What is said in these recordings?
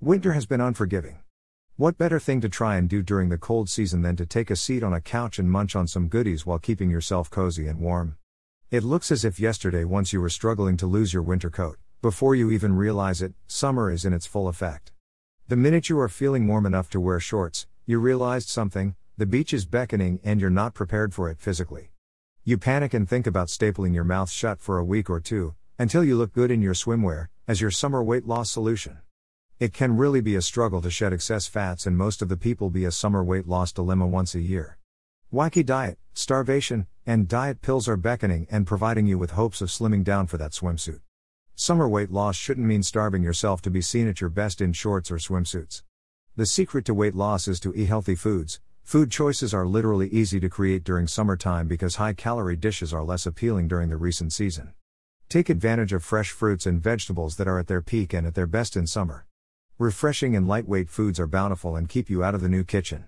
Winter has been unforgiving. What better thing to try and do during the cold season than to take a seat on a couch and munch on some goodies while keeping yourself cozy and warm? It looks as if yesterday, once you were struggling to lose your winter coat, before you even realize it, summer is in its full effect. The minute you are feeling warm enough to wear shorts, you realized something the beach is beckoning and you're not prepared for it physically. You panic and think about stapling your mouth shut for a week or two, until you look good in your swimwear, as your summer weight loss solution. It can really be a struggle to shed excess fats, and most of the people be a summer weight loss dilemma once a year. Wacky diet, starvation, and diet pills are beckoning and providing you with hopes of slimming down for that swimsuit. Summer weight loss shouldn't mean starving yourself to be seen at your best in shorts or swimsuits. The secret to weight loss is to eat healthy foods. Food choices are literally easy to create during summertime because high calorie dishes are less appealing during the recent season. Take advantage of fresh fruits and vegetables that are at their peak and at their best in summer. Refreshing and lightweight foods are bountiful and keep you out of the new kitchen.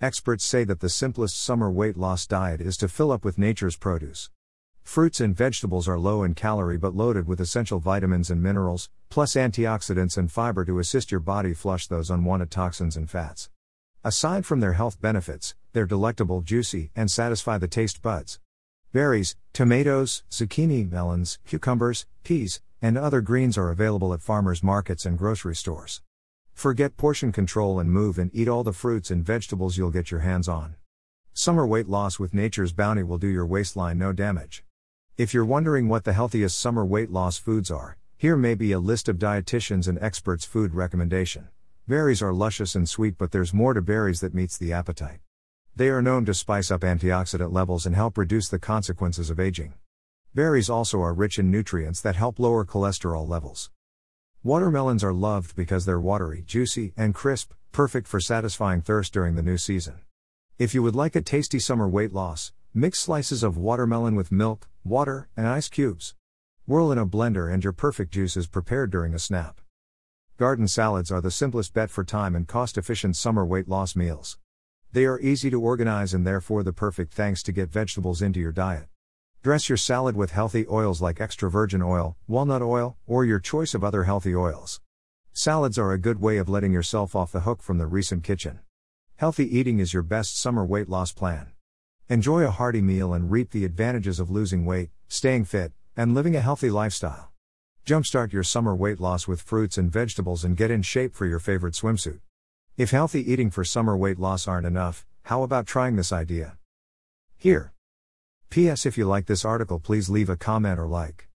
Experts say that the simplest summer weight loss diet is to fill up with nature's produce. Fruits and vegetables are low in calorie but loaded with essential vitamins and minerals, plus antioxidants and fiber to assist your body flush those unwanted toxins and fats. Aside from their health benefits, they're delectable, juicy, and satisfy the taste buds. Berries, tomatoes, zucchini, melons, cucumbers, peas, and other greens are available at farmers markets and grocery stores. Forget portion control and move and eat all the fruits and vegetables you'll get your hands on. Summer weight loss with nature's bounty will do your waistline no damage. If you're wondering what the healthiest summer weight loss foods are, here may be a list of dietitians and experts' food recommendation. Berries are luscious and sweet, but there's more to berries that meets the appetite. They are known to spice up antioxidant levels and help reduce the consequences of aging. Berries also are rich in nutrients that help lower cholesterol levels. Watermelons are loved because they're watery, juicy, and crisp, perfect for satisfying thirst during the new season. If you would like a tasty summer weight loss, mix slices of watermelon with milk, water, and ice cubes. Whirl in a blender and your perfect juice is prepared during a snap. Garden salads are the simplest bet for time and cost efficient summer weight loss meals. They are easy to organize and therefore the perfect thanks to get vegetables into your diet. Dress your salad with healthy oils like extra virgin oil, walnut oil, or your choice of other healthy oils. Salads are a good way of letting yourself off the hook from the recent kitchen. Healthy eating is your best summer weight loss plan. Enjoy a hearty meal and reap the advantages of losing weight, staying fit, and living a healthy lifestyle. Jumpstart your summer weight loss with fruits and vegetables and get in shape for your favorite swimsuit. If healthy eating for summer weight loss aren't enough, how about trying this idea? Here. P.S. If you like this article, please leave a comment or like.